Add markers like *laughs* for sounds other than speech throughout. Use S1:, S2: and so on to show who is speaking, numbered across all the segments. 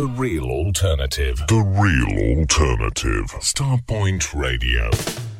S1: The real alternative. The real alternative. Starpoint Radio.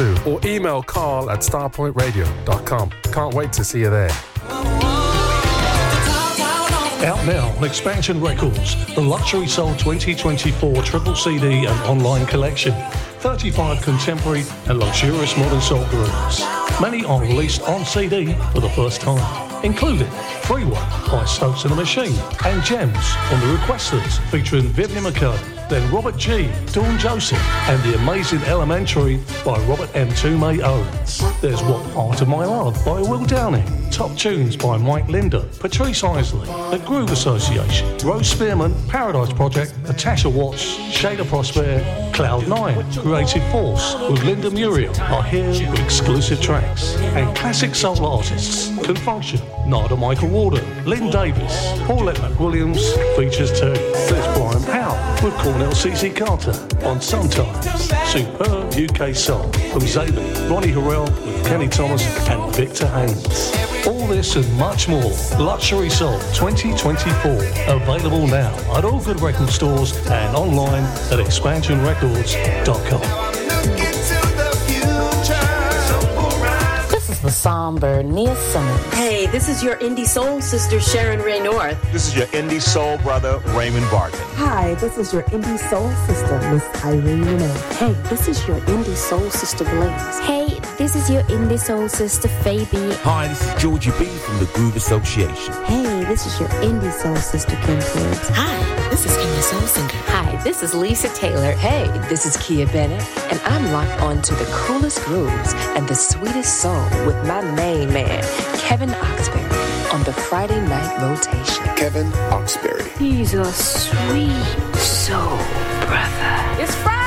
S2: or email carl at starpointradio.com. Can't wait to see you there.
S3: Out now on Expansion Records, the Luxury Soul 2024 triple CD and online collection. 35 contemporary and luxurious modern soul grooves. Many are released on CD for the first time, including Free One by Stokes and the Machine and Gems from the Requesters featuring Vivian McCurdy, then Robert G, Dawn Joseph, and The Amazing Elementary by Robert M. Toomey Owens. There's What Part of My Love by Will Downing, Top Tunes by Mike Linder, Patrice Isley, The Groove Association, Rose Spearman, Paradise Project, Natasha Watts, Shada Prosper, Cloud9, Creative Force with Linda Muriel are here with exclusive tracks. And classic soul artists can function. Narada Michael Walden, Lynn Davis, Paulette McWilliams features too. Brian Powell with Cornell CC Carter on Sometimes. Superb UK soul from Zaben, Ronnie Harrell with Kenny Thomas and Victor Haynes. All this and much more. Luxury Soul 2024. Available now at all good record stores and online at expansionrecords.com.
S4: somber Nia Simmons.
S5: Hey, this is your indie soul sister Sharon Ray North.
S6: This is your indie soul brother Raymond Barton.
S7: Hi, this is your indie soul sister Miss Irene Renee.
S8: Hey, this is your indie soul sister Blaze.
S9: Hey, this is your indie soul sister Phoebe.
S10: Hi, this is Georgie B from the Groove Association.
S8: Hey, this is your indie soul sister Kim Tibbs.
S11: Hi, this is Kenya Soul Singer.
S12: Hi, this is Lisa Taylor. Hey, this is Kia Bennett, and I'm locked on to the coolest grooves and the sweetest soul with my main man, Kevin Oxberry, on the Friday night rotation.
S13: Kevin Oxberry.
S14: He's a sweet soul brother.
S15: It's Friday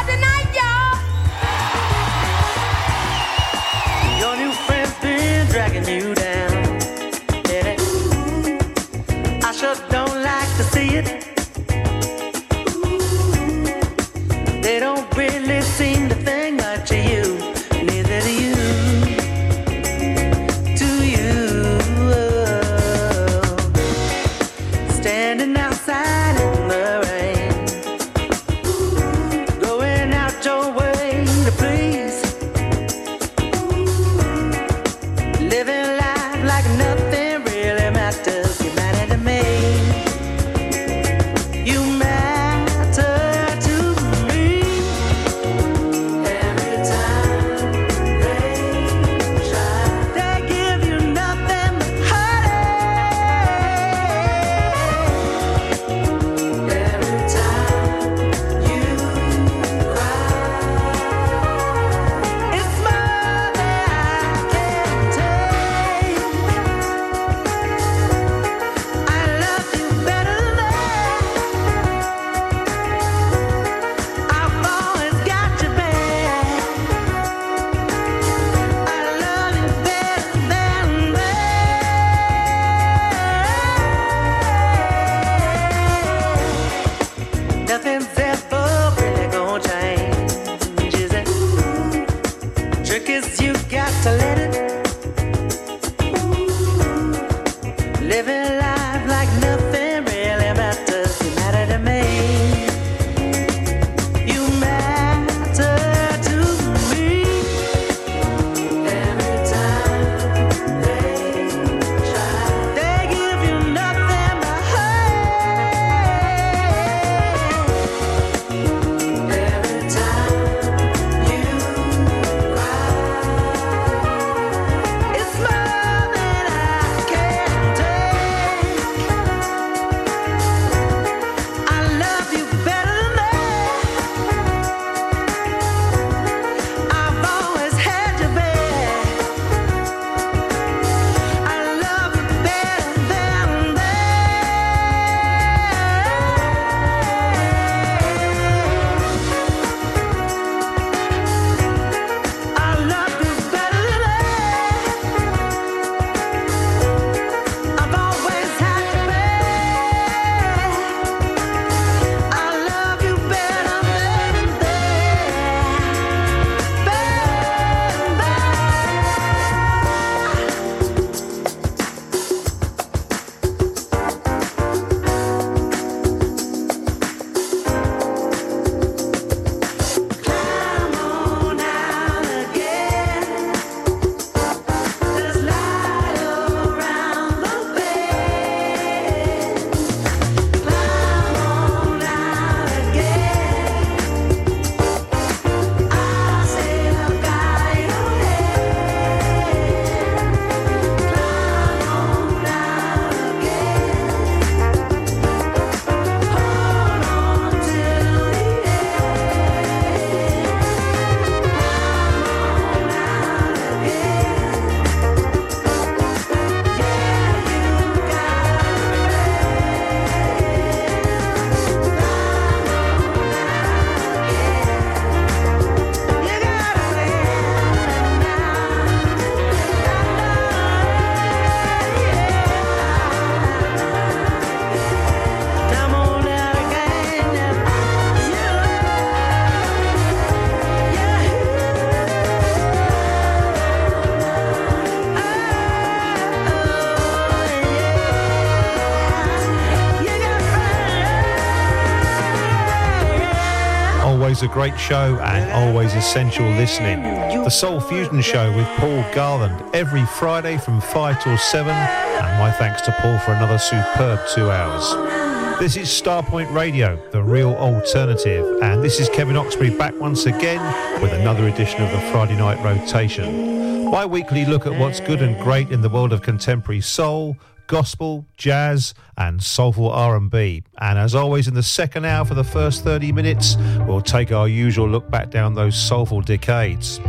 S12: great show and always essential listening. The Soul Fusion Show with Paul Garland every Friday from 5 till 7. And my thanks to Paul for another superb two hours. This is Starpoint Radio, the real alternative. And this is Kevin Oxbury back once again with another edition of the Friday Night Rotation. My weekly look at what's good and great in the world of contemporary soul gospel, jazz, and soulful R&B. And as always in the second hour for the first 30 minutes, we'll take our usual look back down those soulful decades.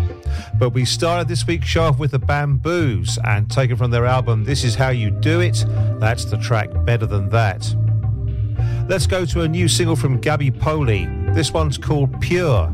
S12: But we started this week's show off with the Bamboos and taken from their album This Is How You Do It, that's the track Better Than That. Let's go to a new single from Gabby Poli. This one's called Pure.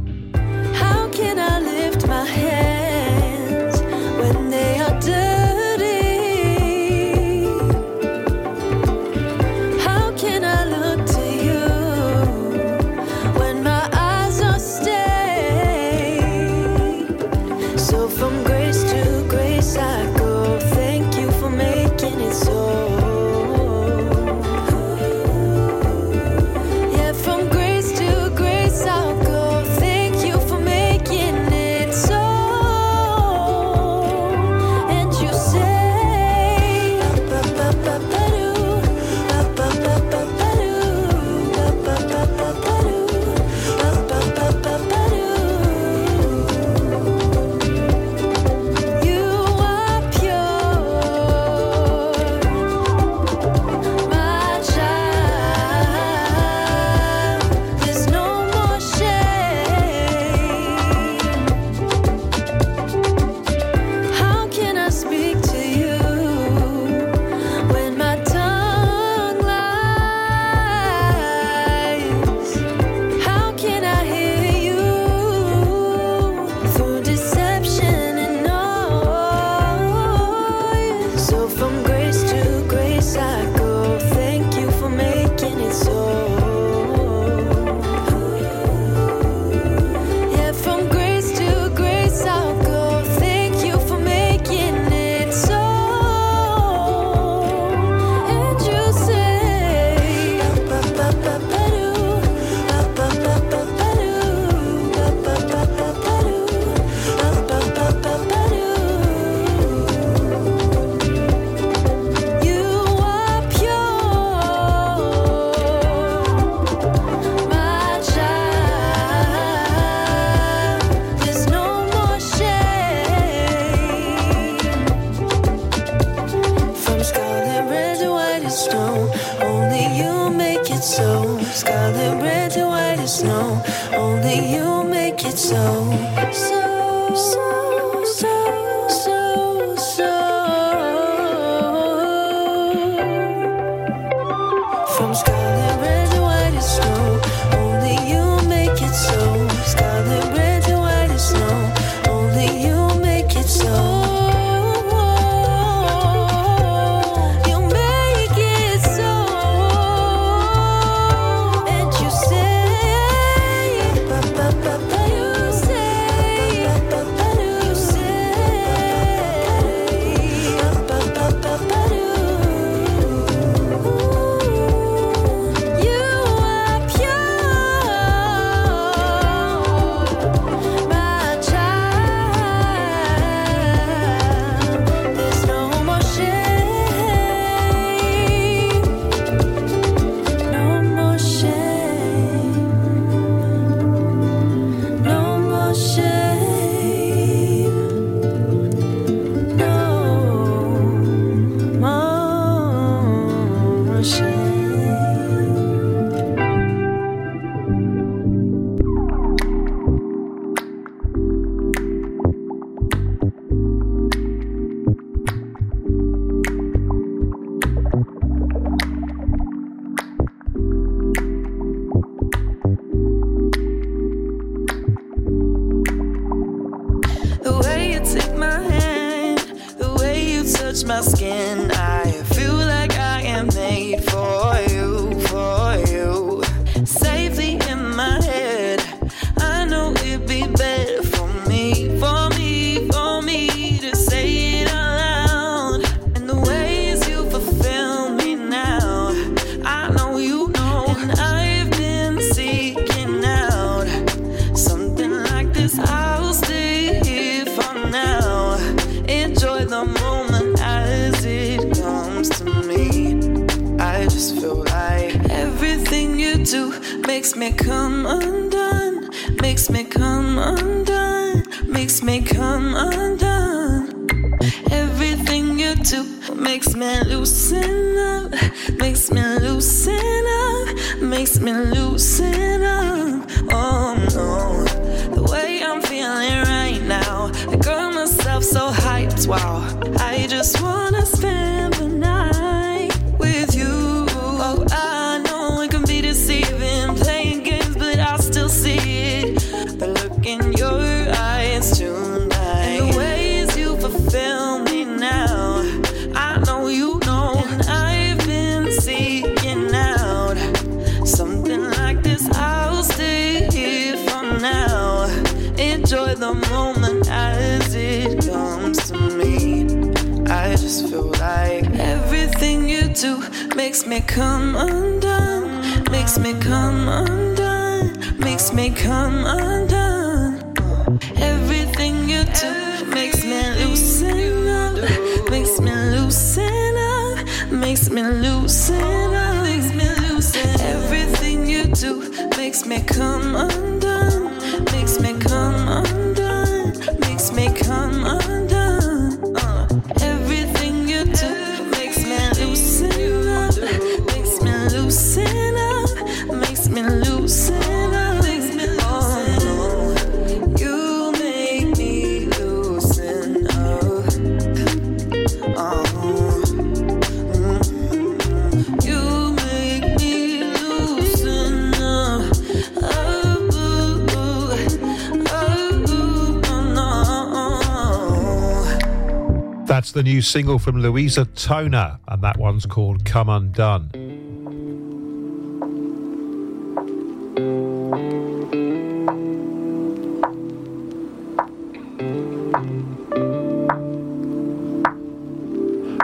S13: single from Louisa Toner, and that one's called Come Undone.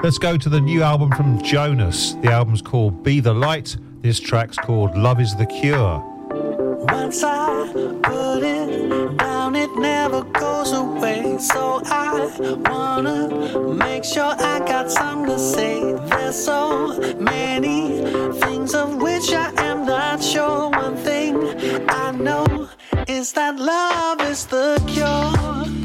S13: Let's go to the new album from Jonas. The album's called Be the Light. This track's called Love is the Cure.
S16: Once I put it down, it never goes away. So I wanna make sure I got some to say. There's so many things of which I am not sure. One thing I know is that love is the cure.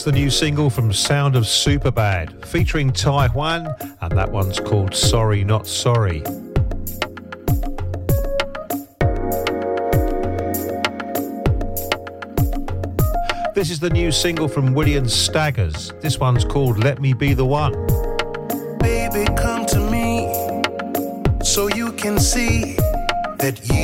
S13: That's the new single from Sound of Superbad, featuring Taiwan, and that one's called Sorry Not Sorry. This is the new single from William Staggers. This one's called Let Me Be the One.
S17: Baby, come to me so you can see that you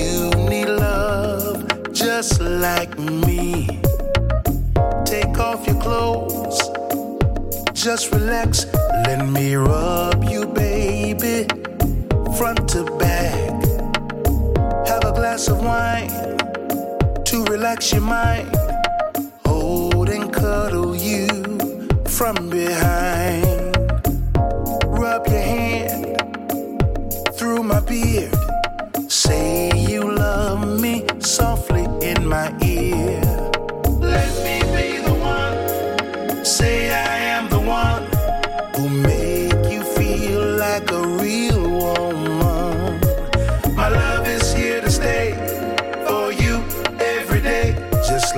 S17: rub you, baby, front to back. Have a glass of wine to relax your mind.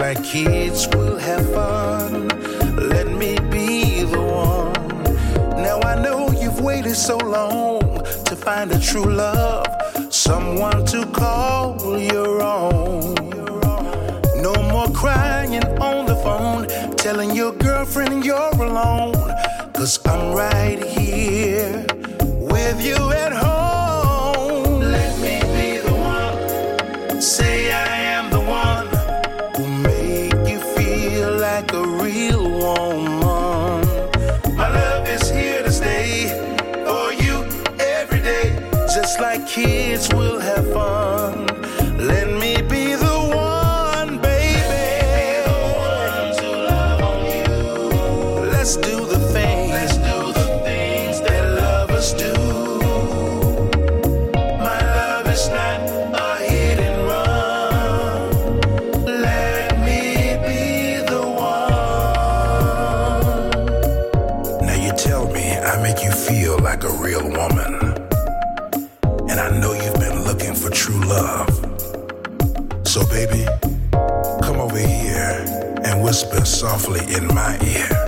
S17: my kids will have fun. Let me be the one. Now I know you've waited so long to find a true love, someone to call your own. No more crying on the phone, telling your girlfriend you're alone. Cause I'm right here with you at home. kids will have fun. softly in my ear.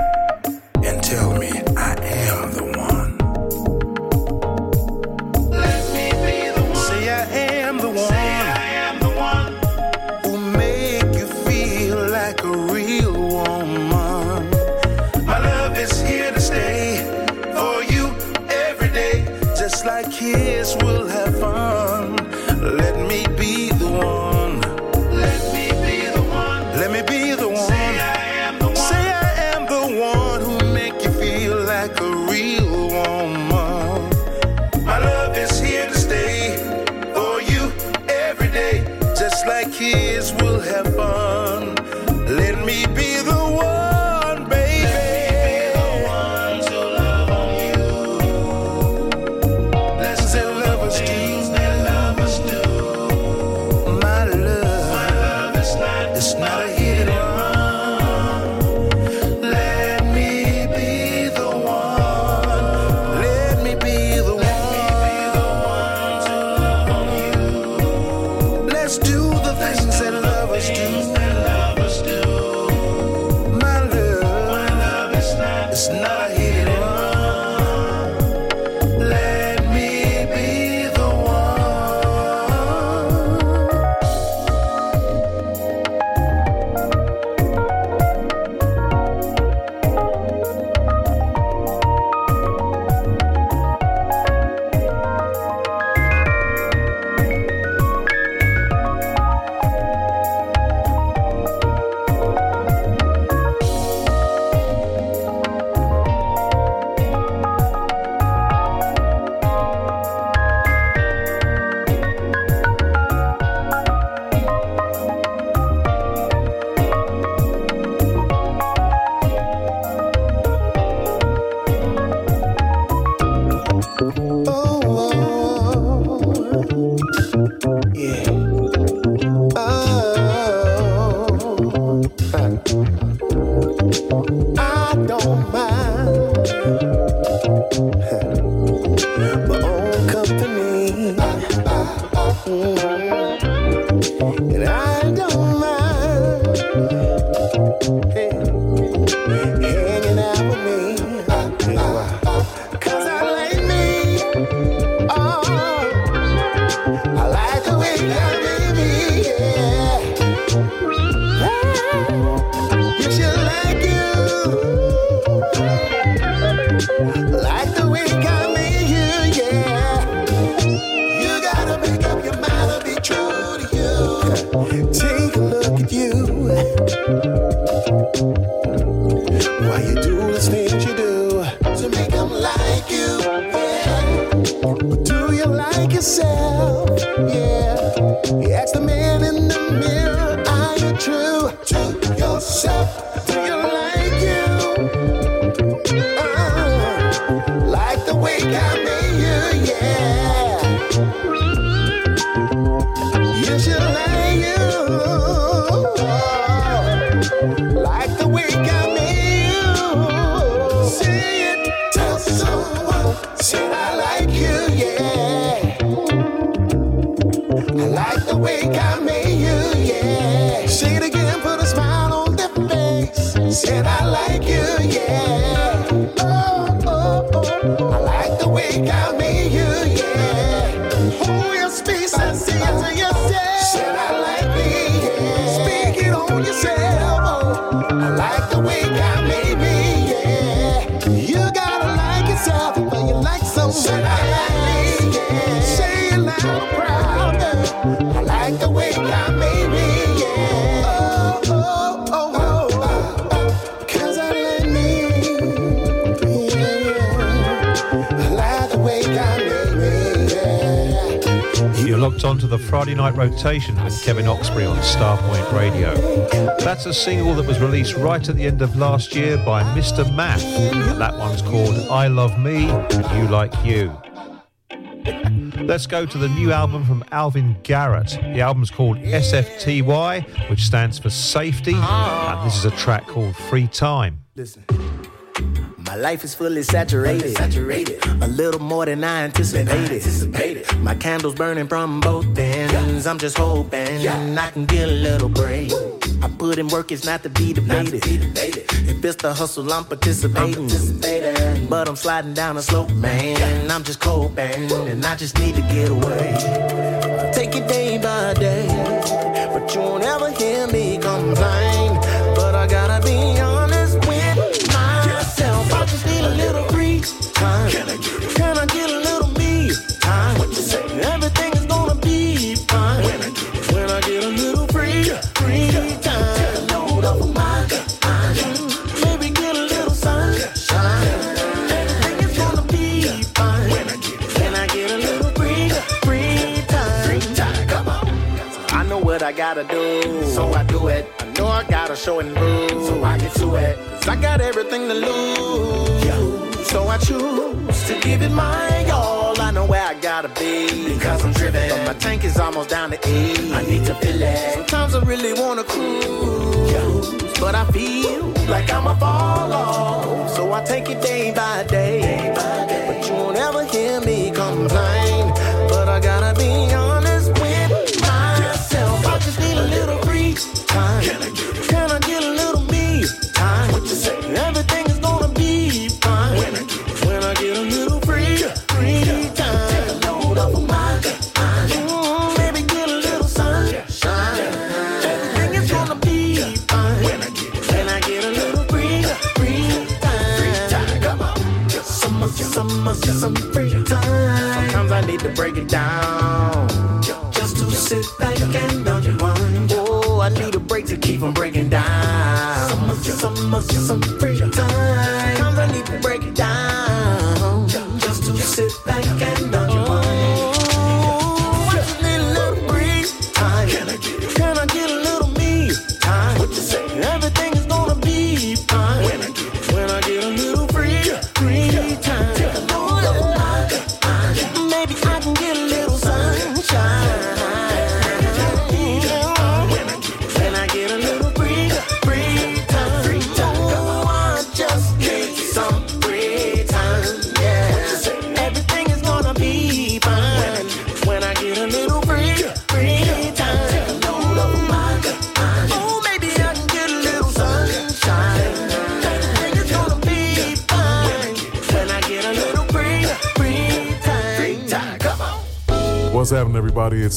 S13: Friday night rotation with Kevin Oxbury on Starpoint Radio. That's a single that was released right at the end of last year by Mr. Math. That one's called I Love Me, You Like You. Let's go to the new album from Alvin Garrett. The album's called SFTY, which stands for Safety, and this is a track called Free Time.
S18: Listen. My life is fully saturated. saturated. A little more than I anticipated. anticipated. My candles burning from both ends. I'm just hoping yeah. I can get a little break. I put in work, it's not to be debated. To be debated. If it's the hustle, I'm participating. I'm participating. But I'm sliding down a slope, man. Yeah. I'm just coping, and I just need to get away. Take it day by day, but you won't ever hear me complain. So I do it. I know I gotta show and prove, so I get to it. Cause I got everything to lose. Yeah. So I choose to give it my all. I know where I gotta be because I'm driven. But my tank is almost down to E. I need to fill it. Sometimes I really wanna cruise, but I feel like I'm a fall off. So I take it day by day.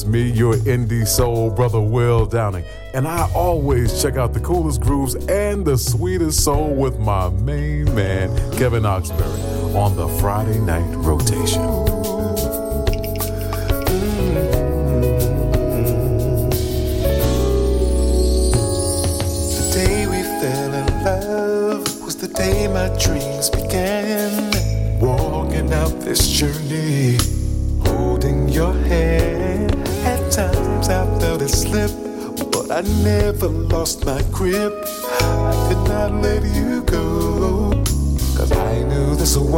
S18: Me,
S2: your indie soul brother, Will Downing. And I always check out the coolest grooves and the sweetest soul with my main man, Kevin Oxbury, on the Friday night rotation.
S17: I never lost my grip. I did not let you go, cause I knew this was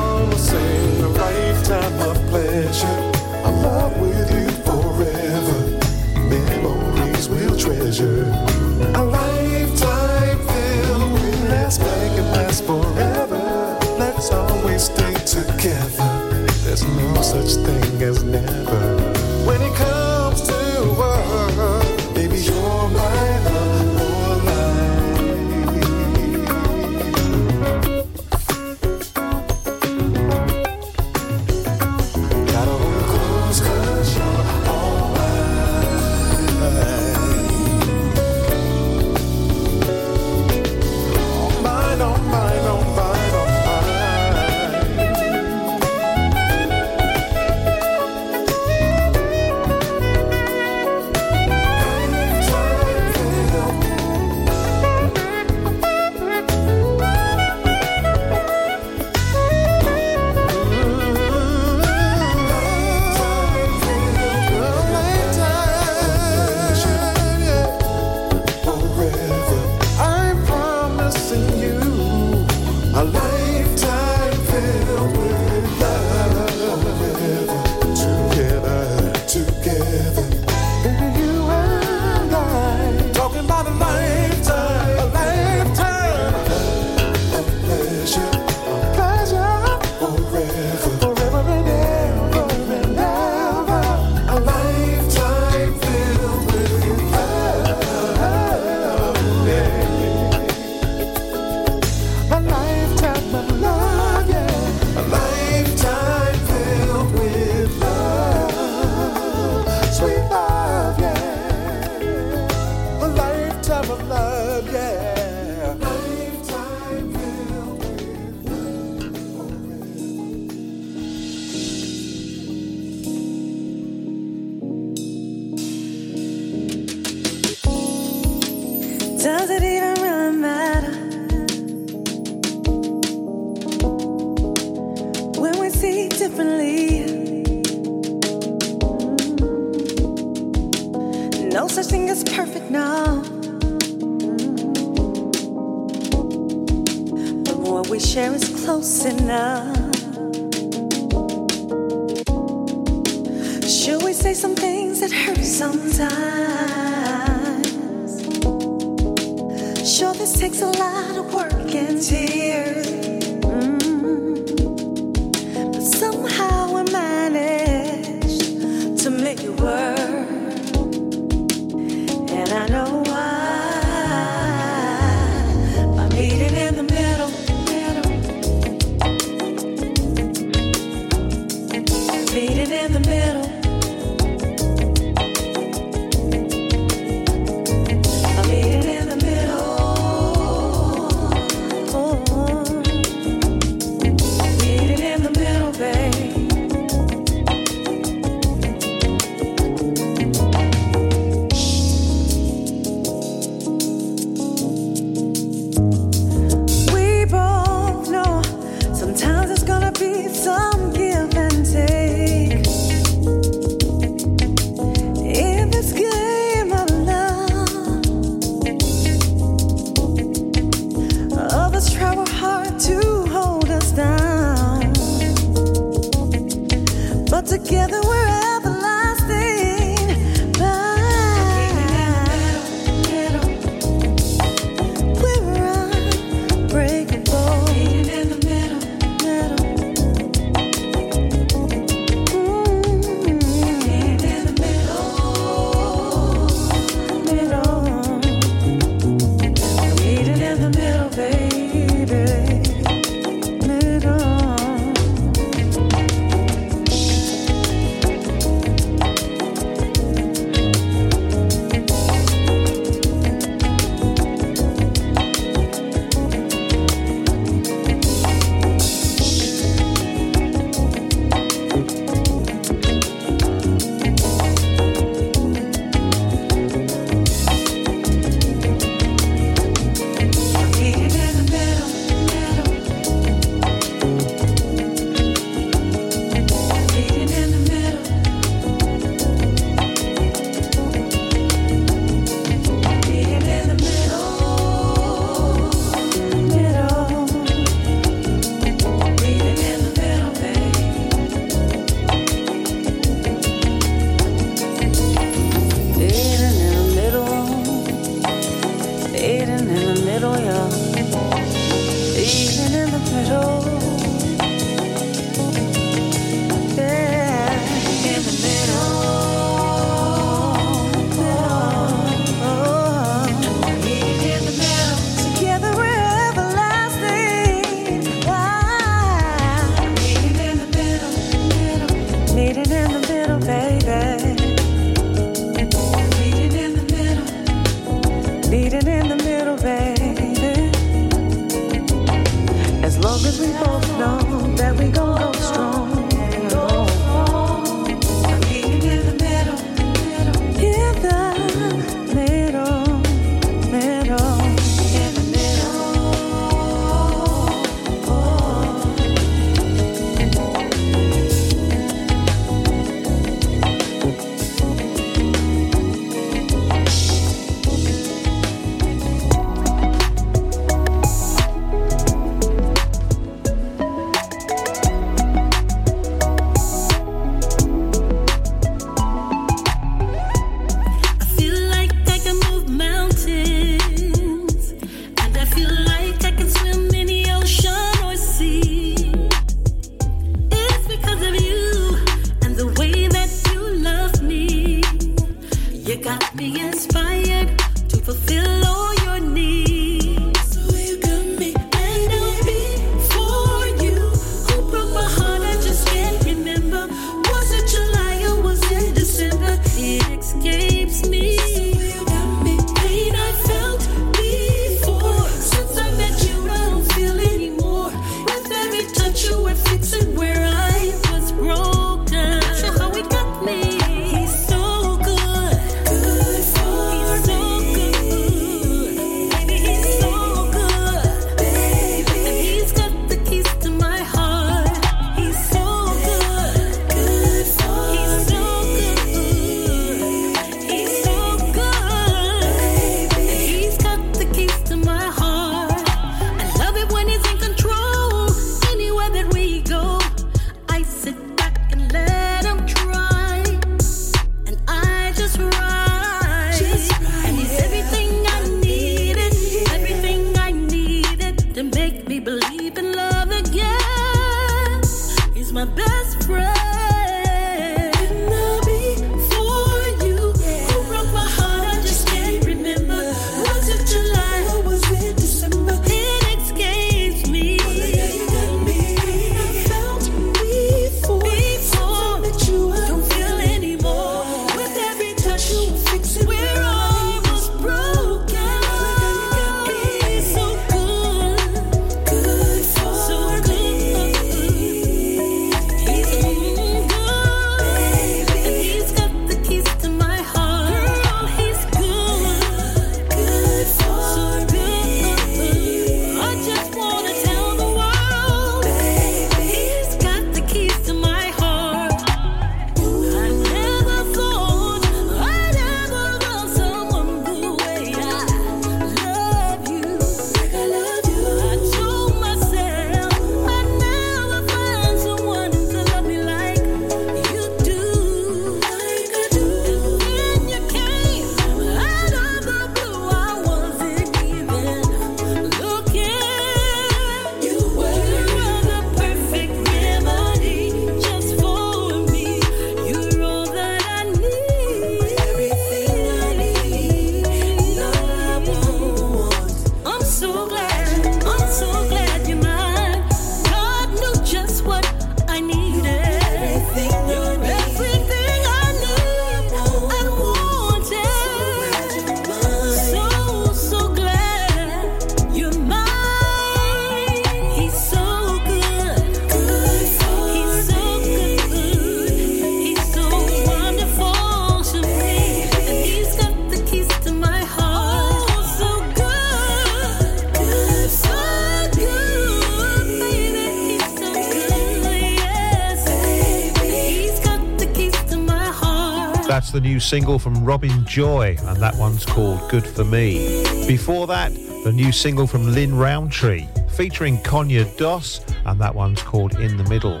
S19: the
S13: new single from Robin Joy, and that one's called Good For Me. Before that, the new single from Lin Rountree, featuring Konya Dos, and that one's called In the Middle.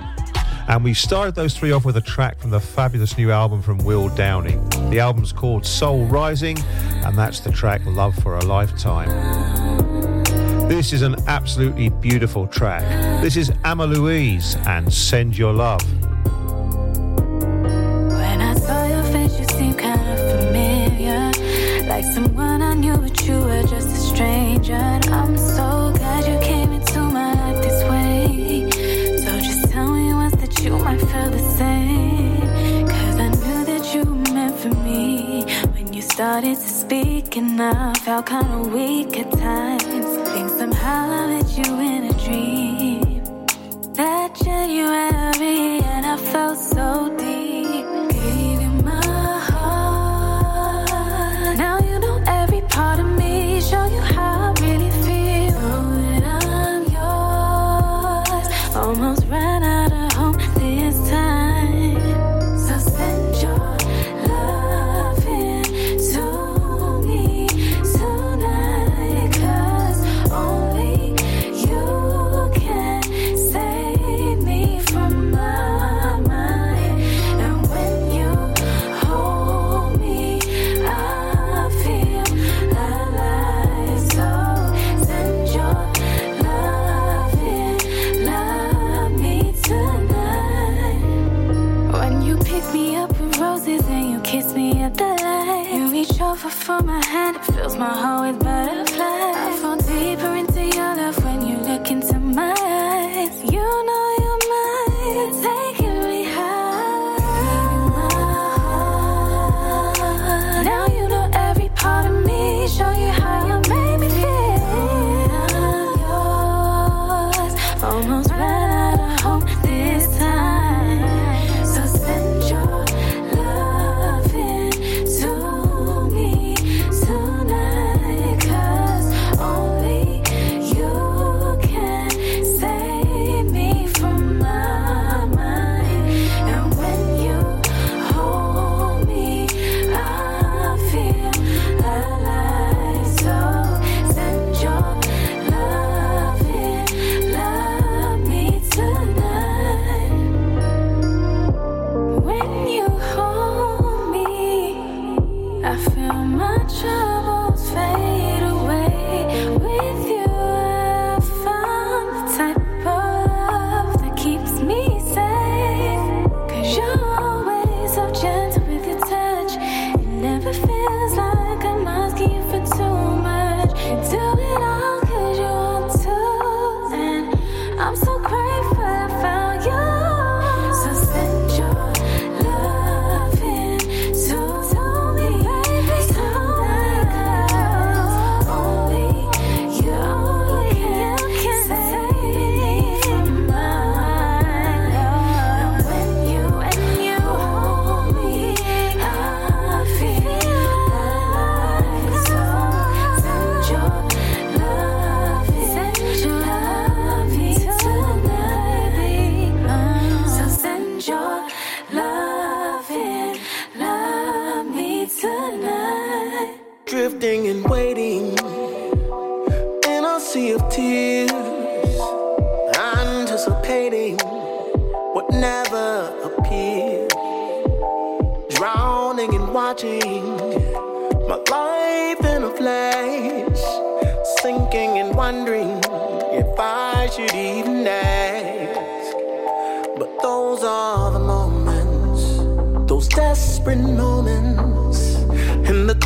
S13: And we started those three off with a track from the fabulous new album from Will Downing. The album's called Soul Rising, and that's the track Love for a Lifetime. This is an absolutely beautiful track. This is Amma Louise and Send Your Love.
S12: da, da.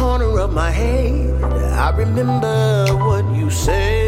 S12: corner of my head, I remember what you said.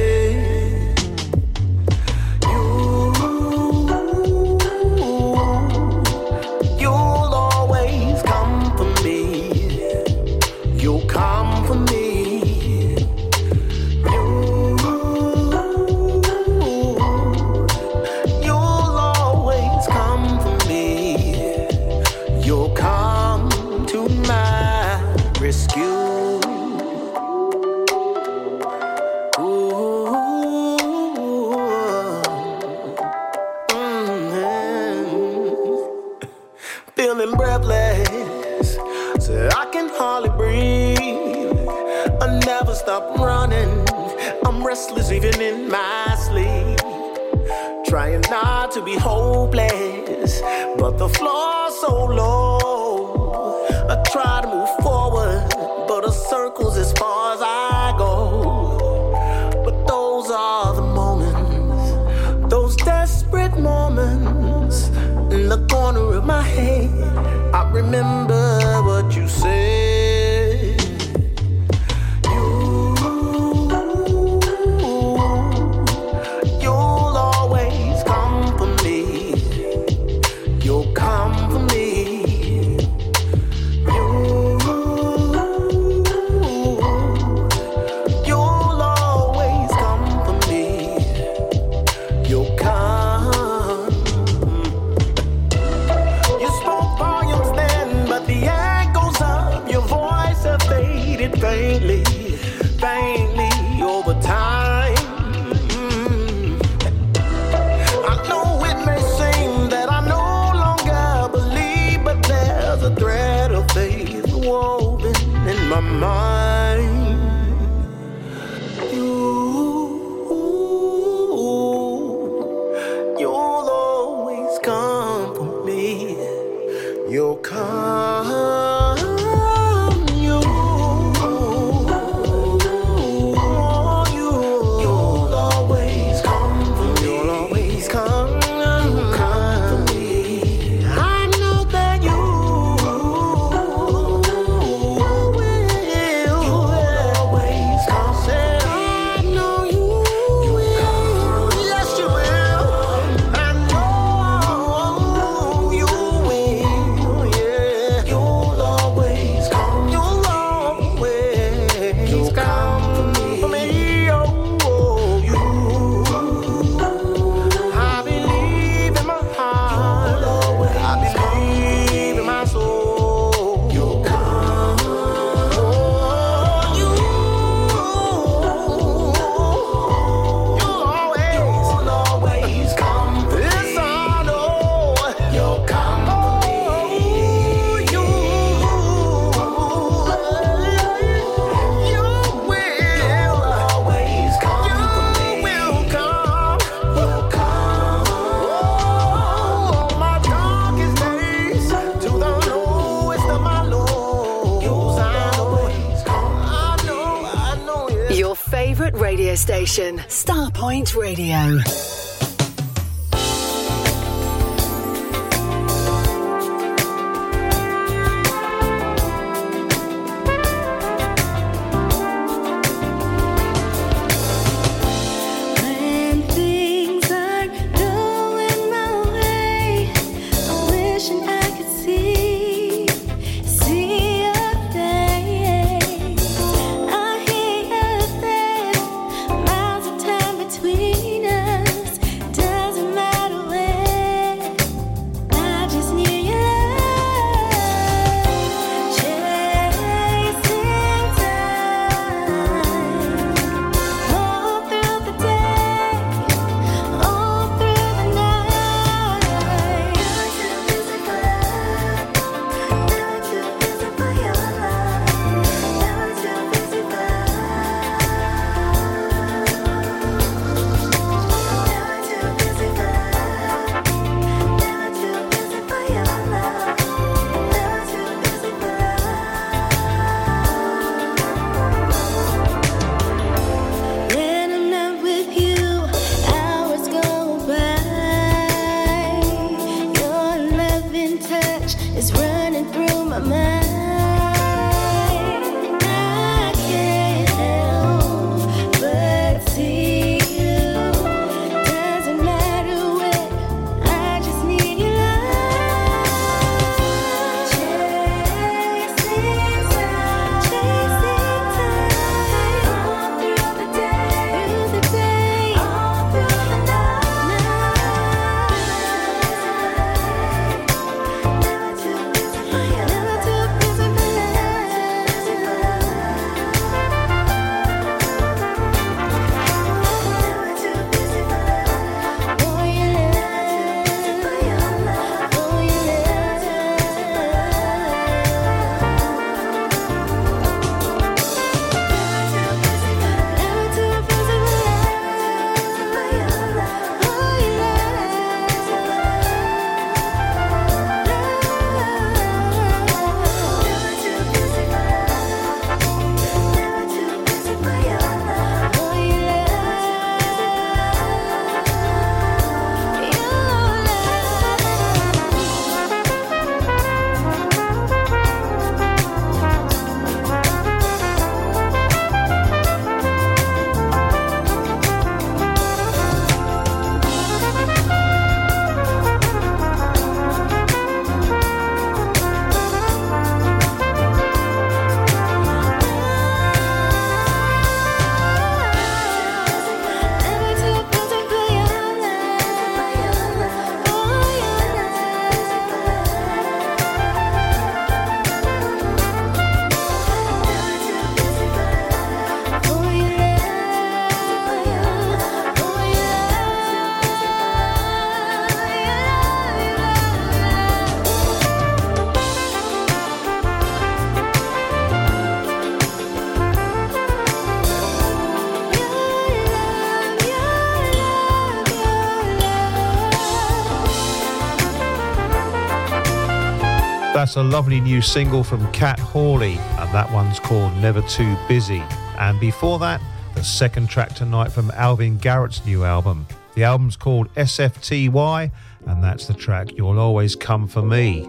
S13: That's a lovely new single from Cat Hawley, and that one's called Never Too Busy. And before that, the second track tonight from Alvin Garrett's new album. The album's called SFTY, and that's the track You'll Always Come For Me.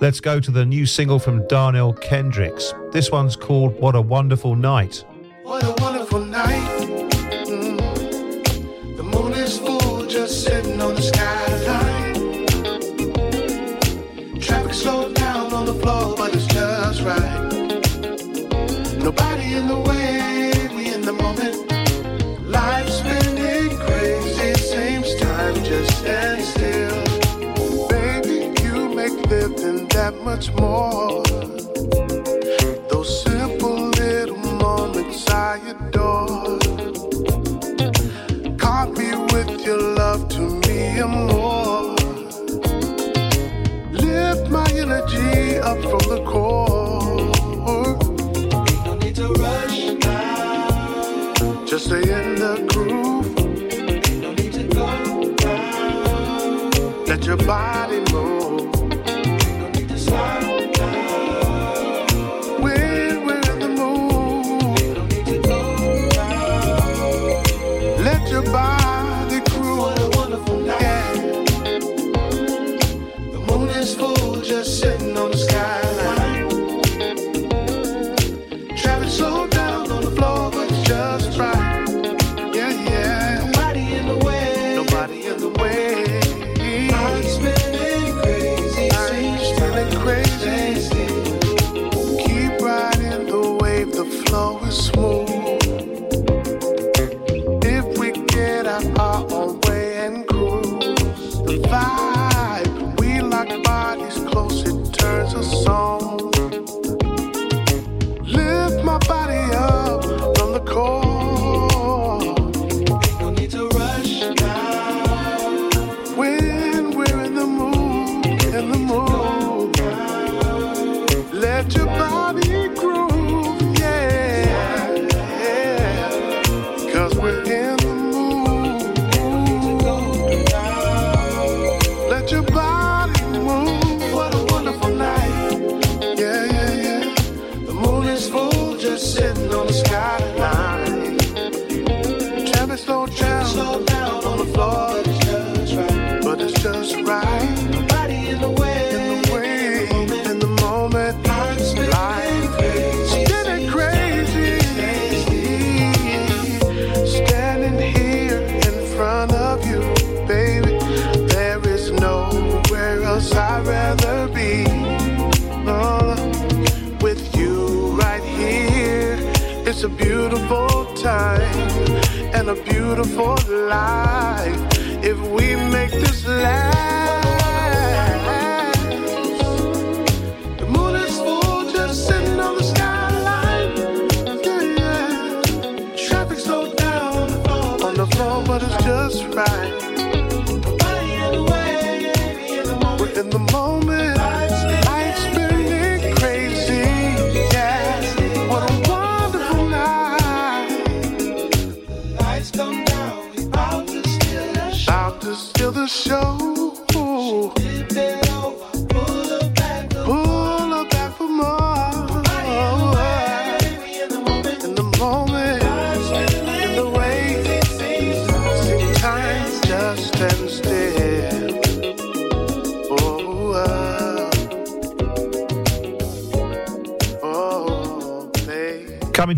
S13: Let's go to the new single from Darnell Kendricks. This one's called What a Wonderful Night.
S20: What a wonderful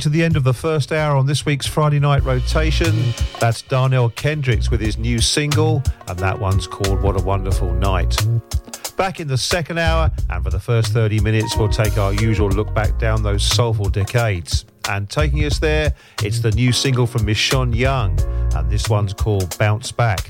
S21: to the
S13: end of the first hour on this week's Friday Night Rotation. That's Darnell Kendricks with his new single, and that one's called What a Wonderful Night. Back in the second hour, and for the first 30 minutes, we'll take our usual look back down those soulful decades. And taking us there, it's the new single from Michonne Young, and this one's called Bounce Back.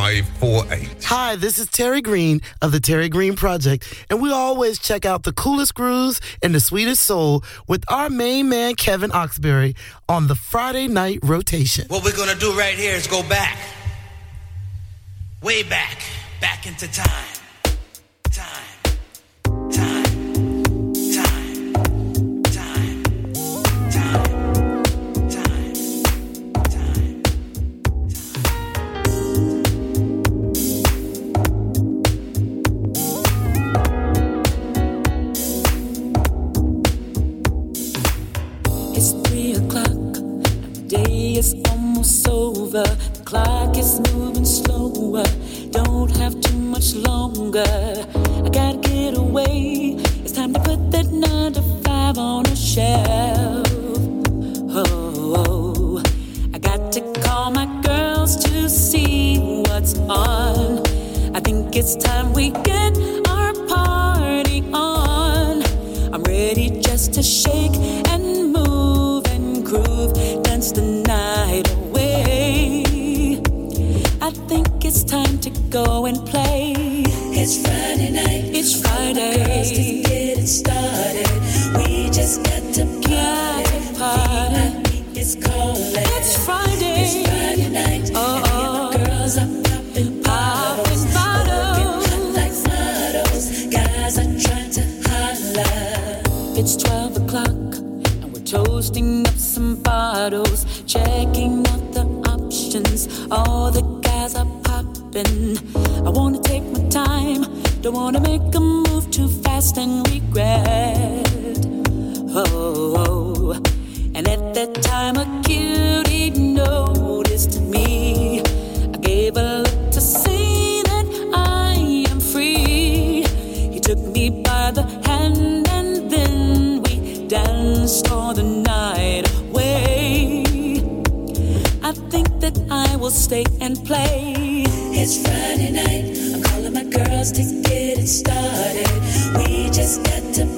S22: 548.
S23: Hi, this is Terry Green of the Terry Green Project, and we always check out the coolest grooves and the sweetest soul with our main man, Kevin Oxbury, on the Friday night rotation.
S24: What we're gonna do right here is go back. Way back. Back into time.
S25: Over. The clock is moving slower. Don't have too much longer. I gotta get away. It's time to put that nine to five on a shelf. Oh, I got to call my girls to see what's on. I think it's time we get our party on. I'm ready just to shake and move and groove, dance the night it's time to go and play.
S15: It's Friday night.
S25: It's Friday.
S15: Girls to get it started. We just got to party.
S25: party.
S15: It's calling.
S25: It's Friday.
S15: It's Friday night.
S25: Oh,
S15: and all the oh. girls are popping bottles.
S25: bottles.
S15: Hot like models. Guys are trying to holler.
S25: It's 12 o'clock, and we're toasting up some bottles, checking out the options. All the guys are I wanna take my time, don't wanna make a move too fast and regret. Oh. and at that time, a cutie noticed me. I gave a look to see that I am free. He took me by the hand and then we danced all the night away. I think that I will stay and play.
S15: It's Friday night. I'm calling my girls to get it started. We just got to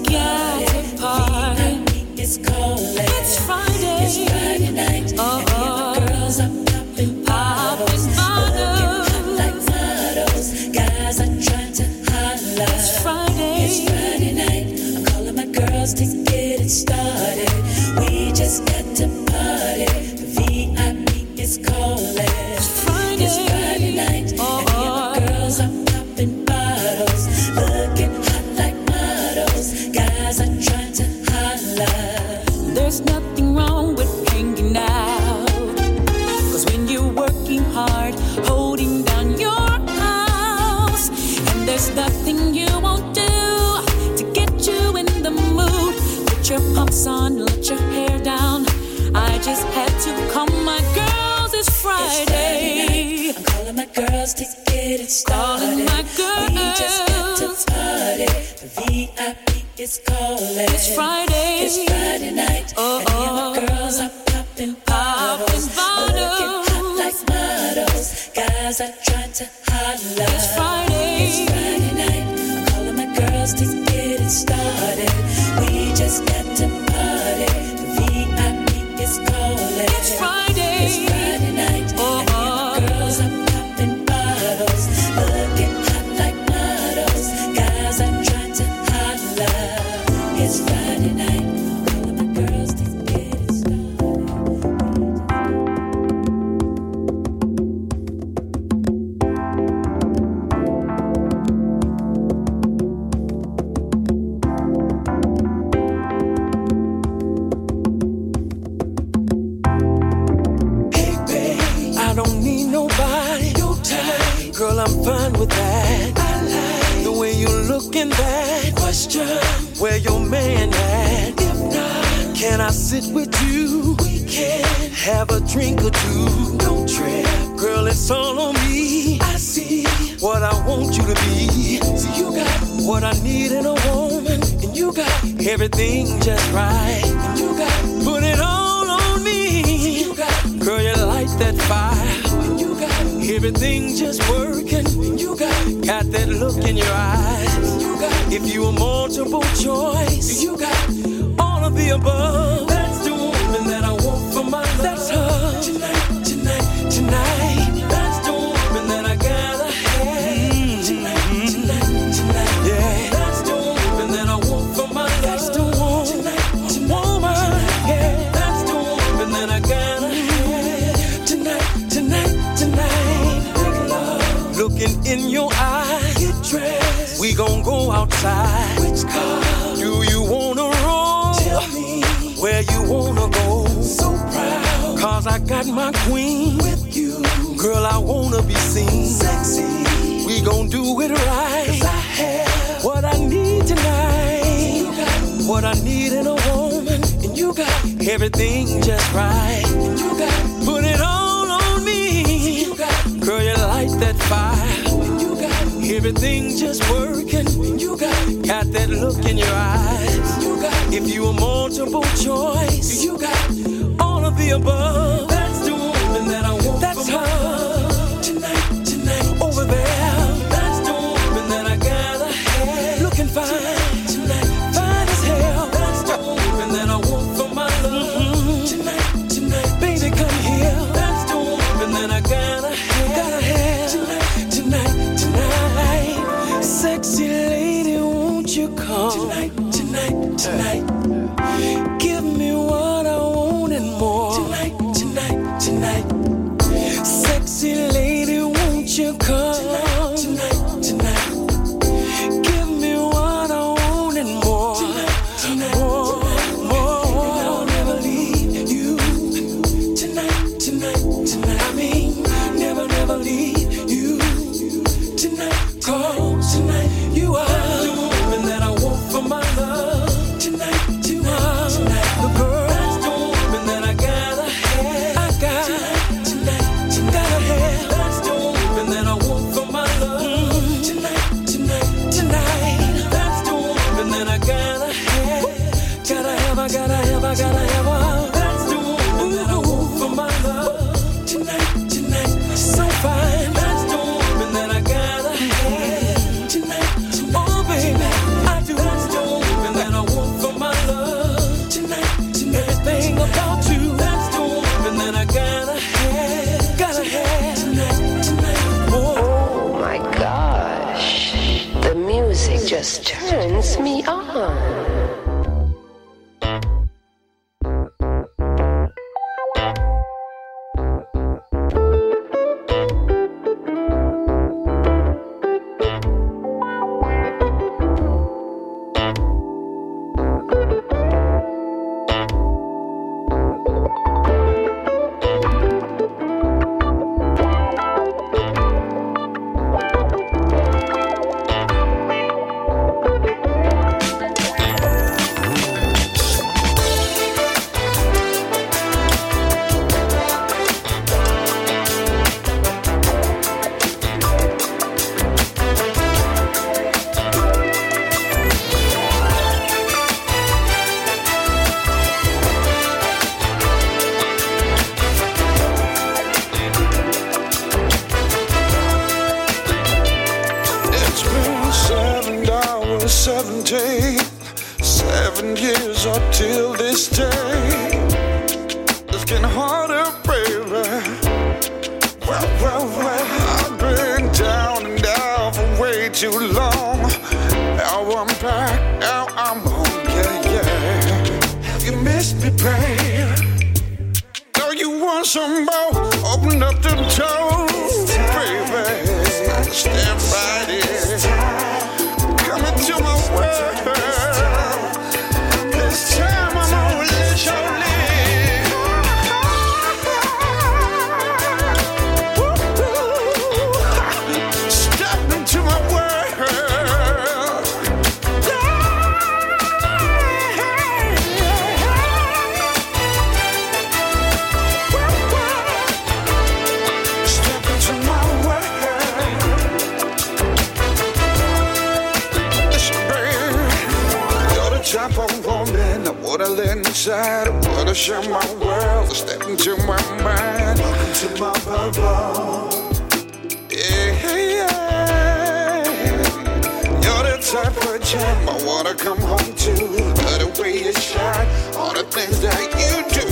S18: Of
S26: gem I wanna come home to. The way you shine, all the things that you do.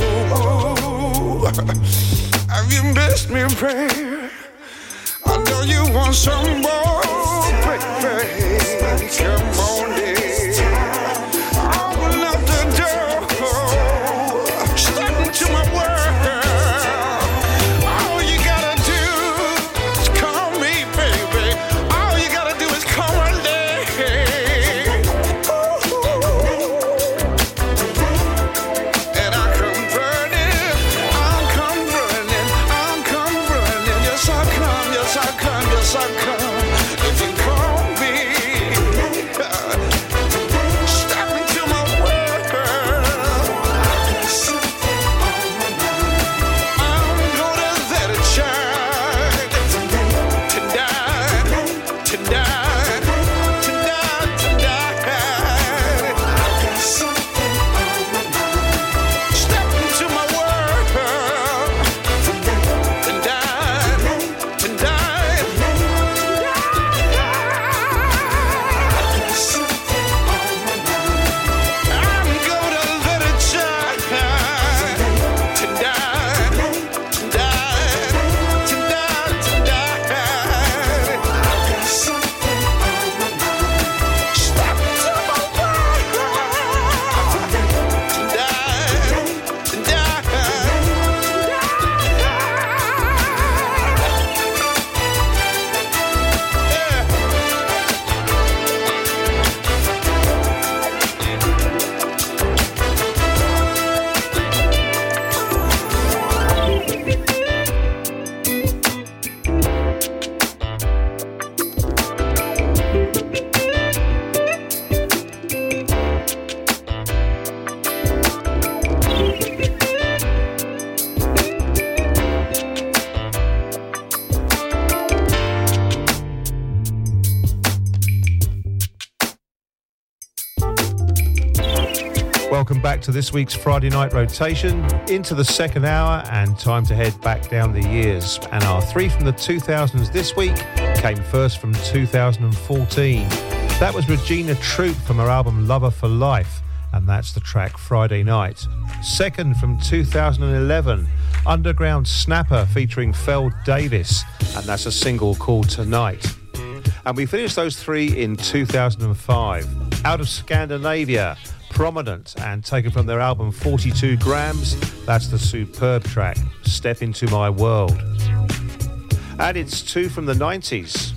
S26: *laughs* Have you missed me, babe? I know you want some more, baby. Come on,
S13: this week's Friday night rotation, into the second hour, and time to head back down the years. And our three from the 2000s this week came first from 2014. That was Regina Troop from her album Lover for Life, and that's the track Friday Night. Second from 2011, Underground Snapper featuring Fel Davis, and that's a single called Tonight. And we finished those three in 2005. Out of Scandinavia, Prominent, and taken from their album 42 Grams, that's the superb track, Step Into My World. And it's two from the 90s.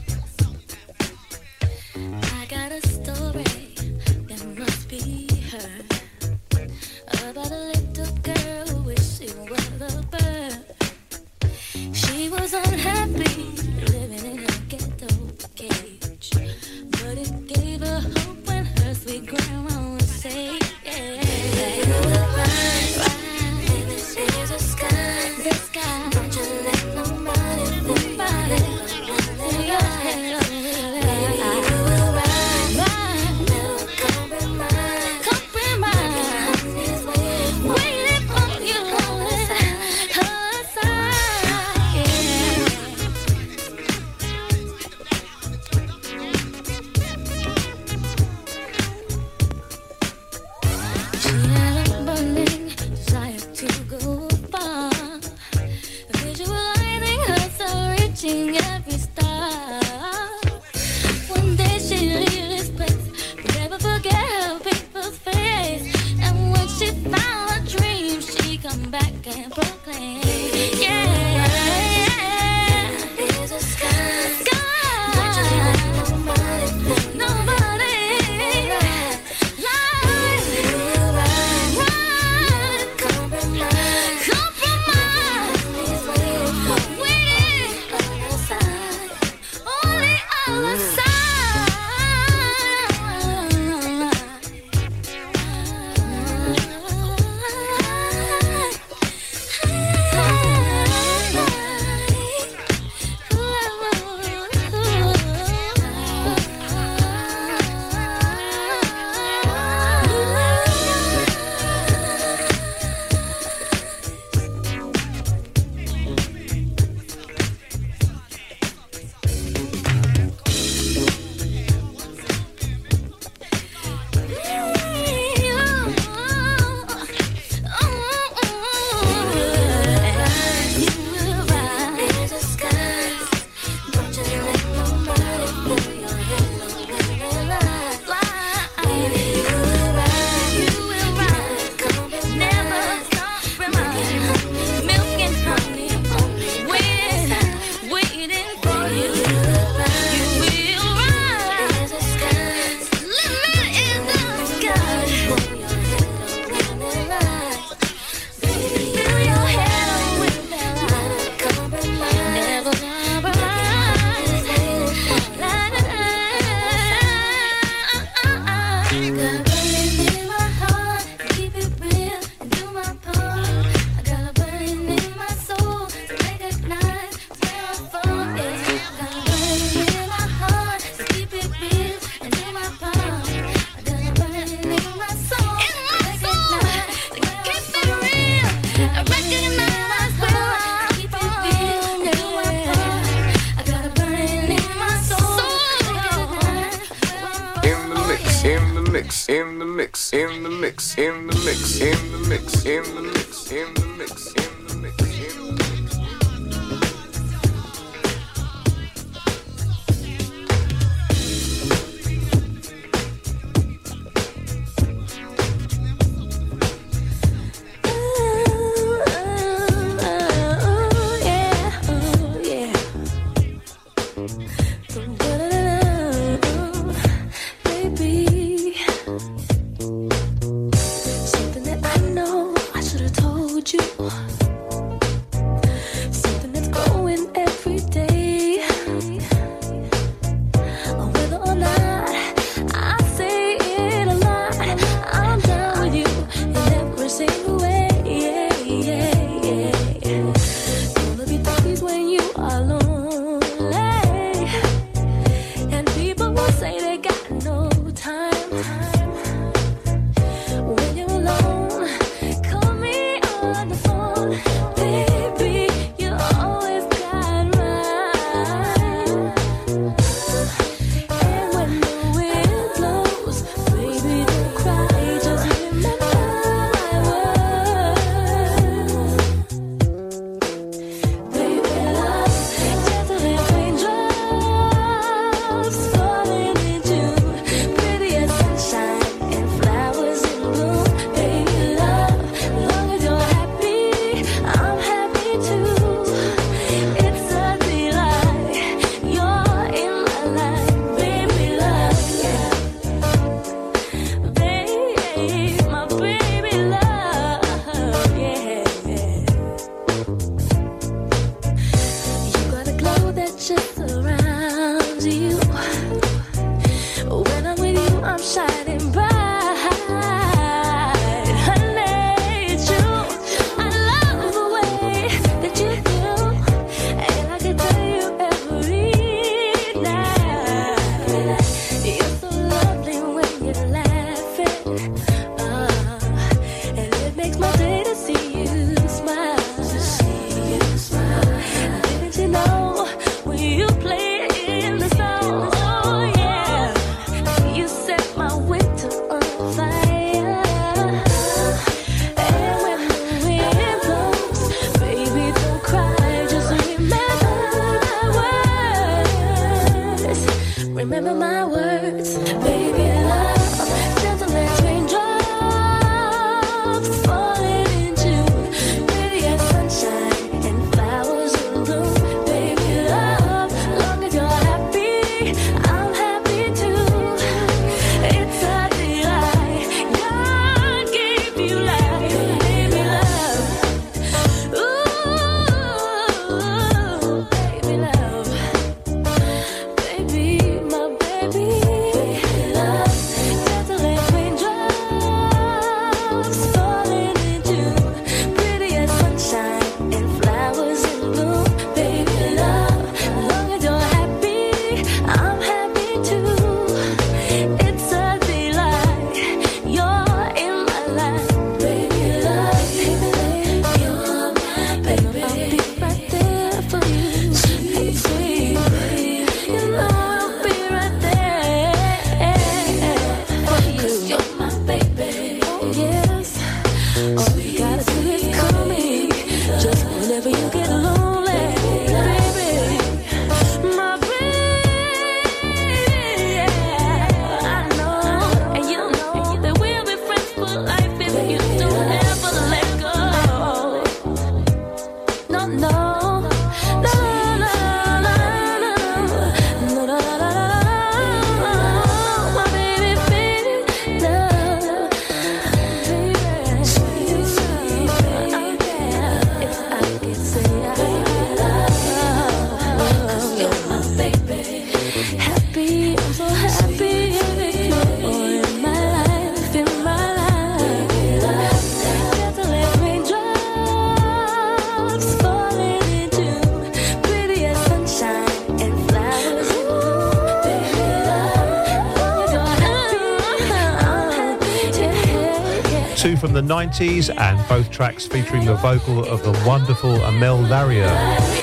S13: 90s, and both tracks featuring the vocal of the wonderful Amel Larrieux.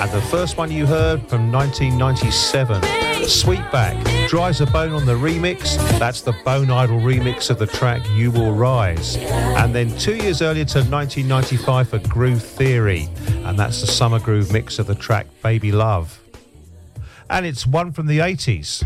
S13: And the first one you heard from 1997, Sweetback,
S27: Dries a Bone on the remix. That's the Bone Idol remix of the track You Will Rise. And then two years earlier to 1995 for Groove Theory, and that's the Summer Groove mix of the track Baby Love. And it's one from the 80s.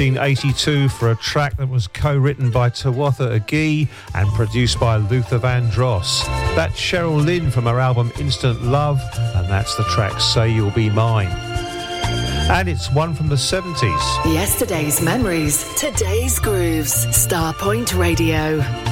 S13: 1982 for a track that was co written by Tawatha Agee and produced by Luther Vandross. That's Cheryl Lynn from her album Instant Love, and that's the track Say You'll Be Mine. And it's one from the 70s.
S12: Yesterday's memories, today's grooves. Starpoint Radio.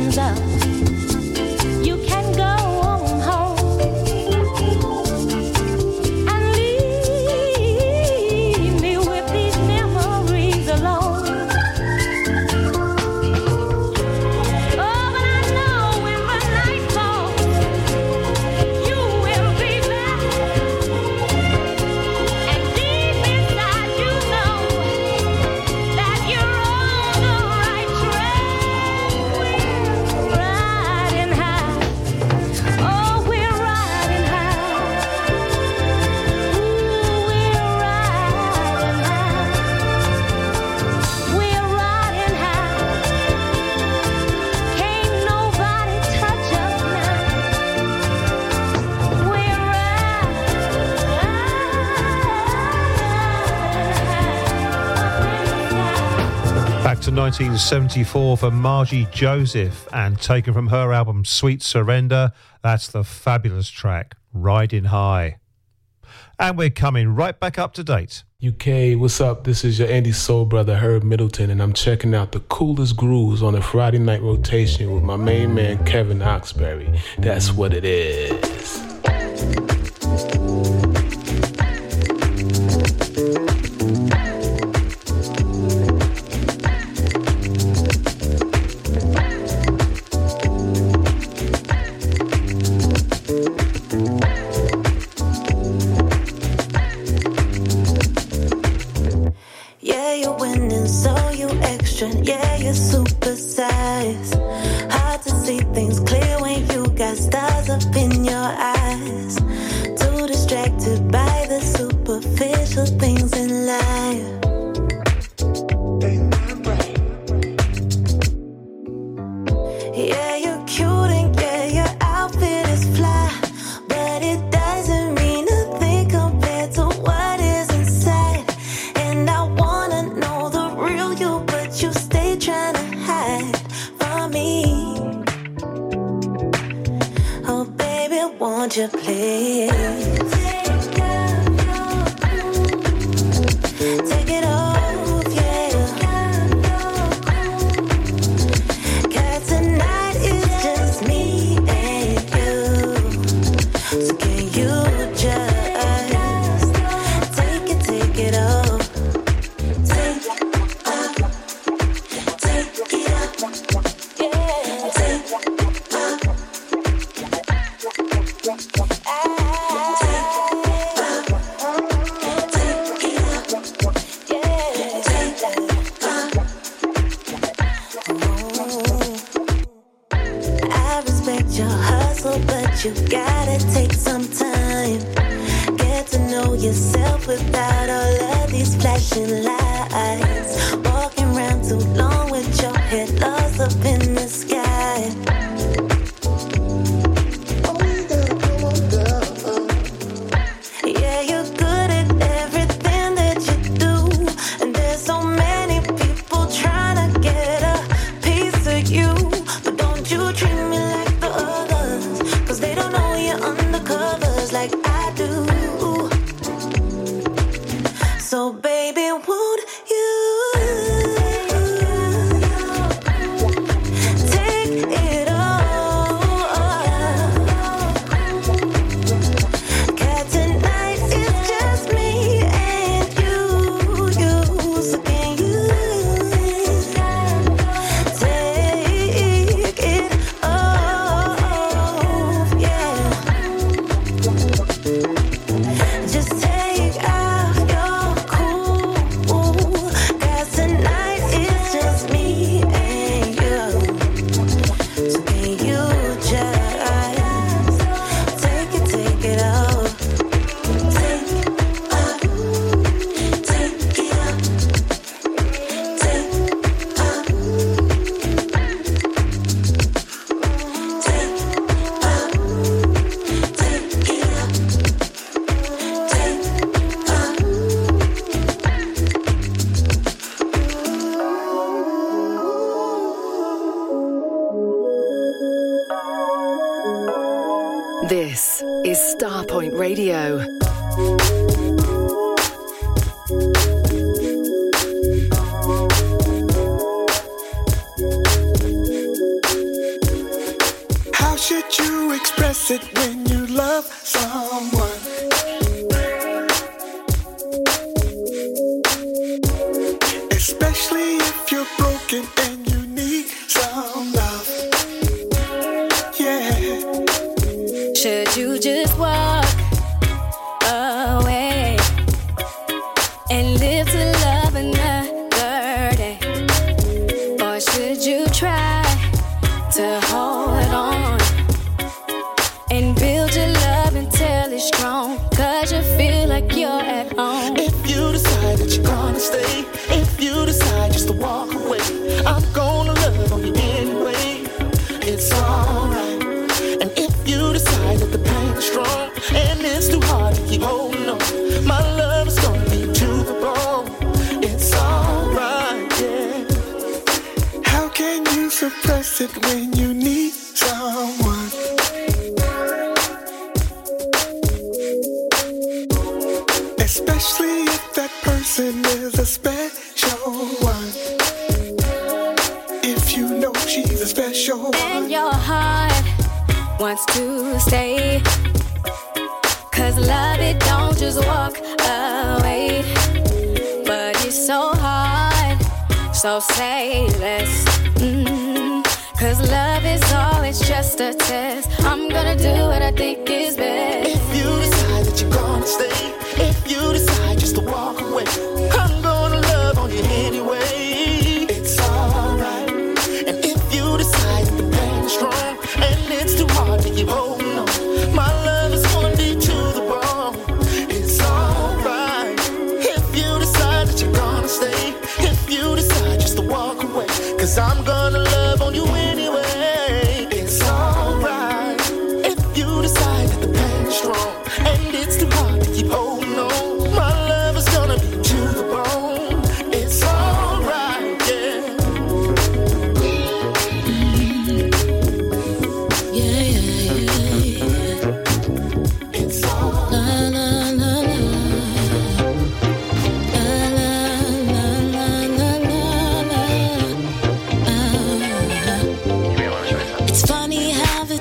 S28: hands up.
S13: 1974 for Margie Joseph and taken from her album Sweet Surrender. That's the fabulous track, Riding High. And we're coming right back up to date.
S29: UK, what's up? This is your Andy Soul brother Herb Middleton, and I'm checking out the coolest grooves on a Friday night rotation with my main man Kevin Oxberry. That's what it is.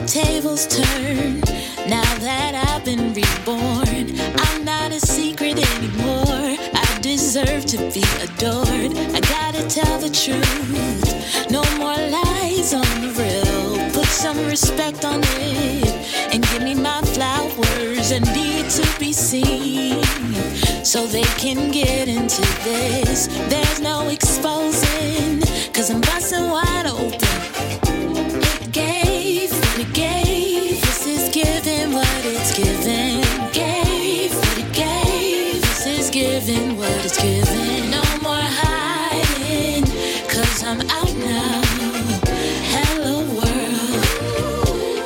S30: tables turn. Now that I've been reborn, I'm not a secret anymore. I deserve to be adored. I gotta tell the truth. No more lies on the real. Put some respect on it and give me my flowers. I need to be seen so they can get into this. There's no exposing, cause I'm busting wide open.
S31: it's giving. No more cause I'm out now. Hello world,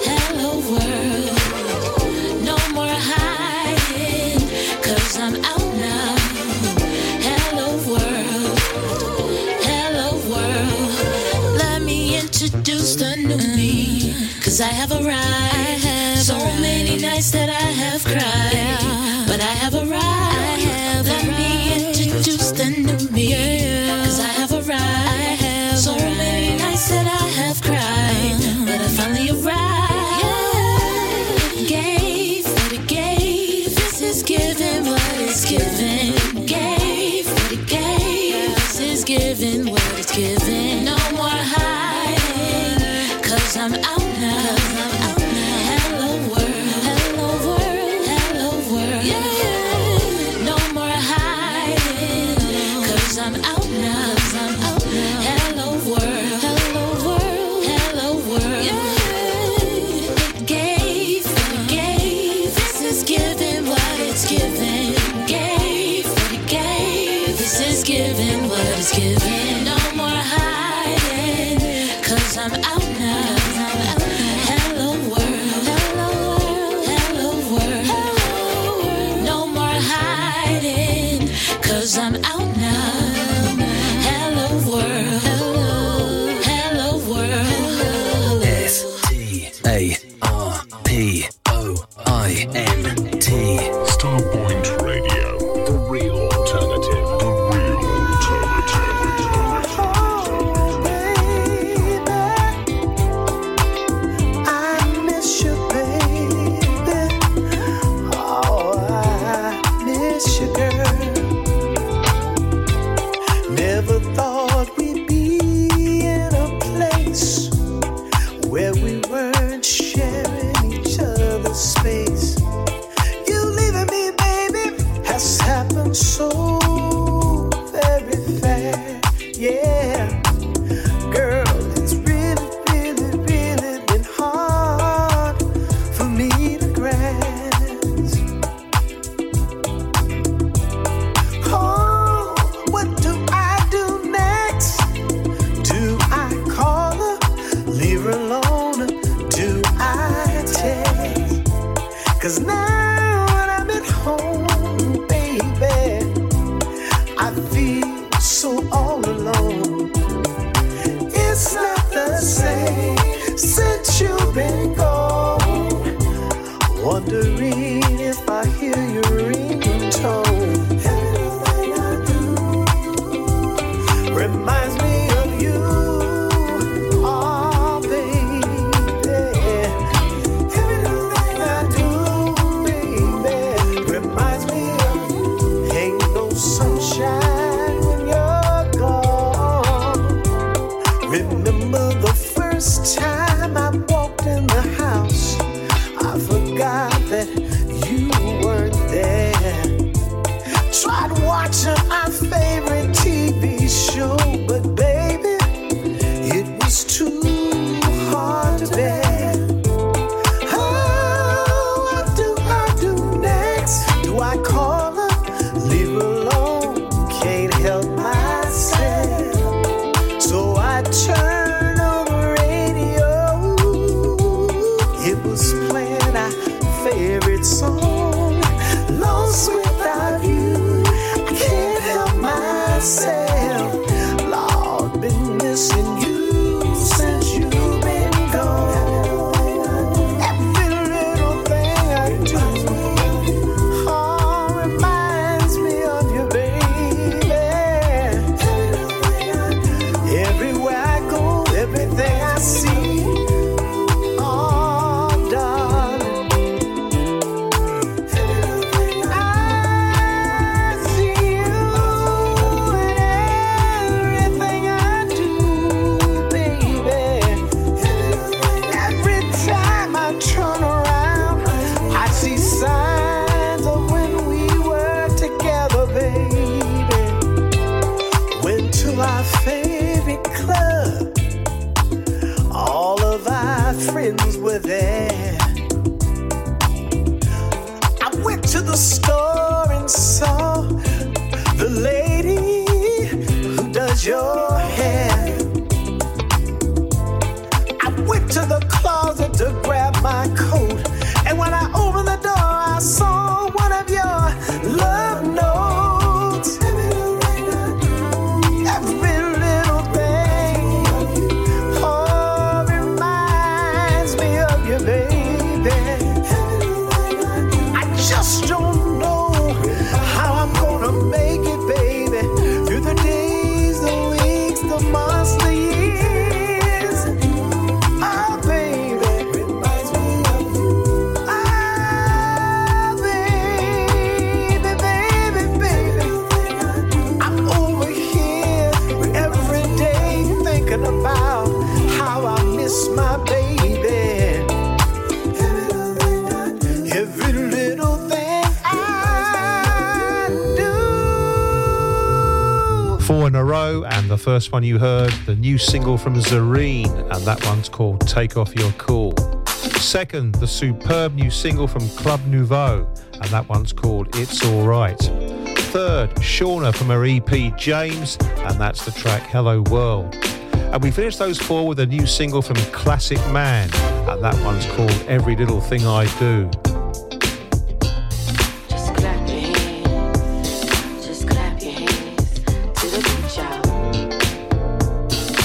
S31: hello world. No more I'm out now. Hello world, hello world.
S32: Let
S30: me introduce the
S18: new me, cause I have arrived. I have so arrived. many nights that I have cried. Yeah. one
S33: you heard, the new single from Zareen, and that one's called Take Off Your Cool. Second, the superb new single from Club Nouveau, and that one's called It's Alright. Third, Shauna from her EP James, and that's the track Hello World. And we finished those four with a new single from Classic Man, and that one's called Every Little Thing I Do.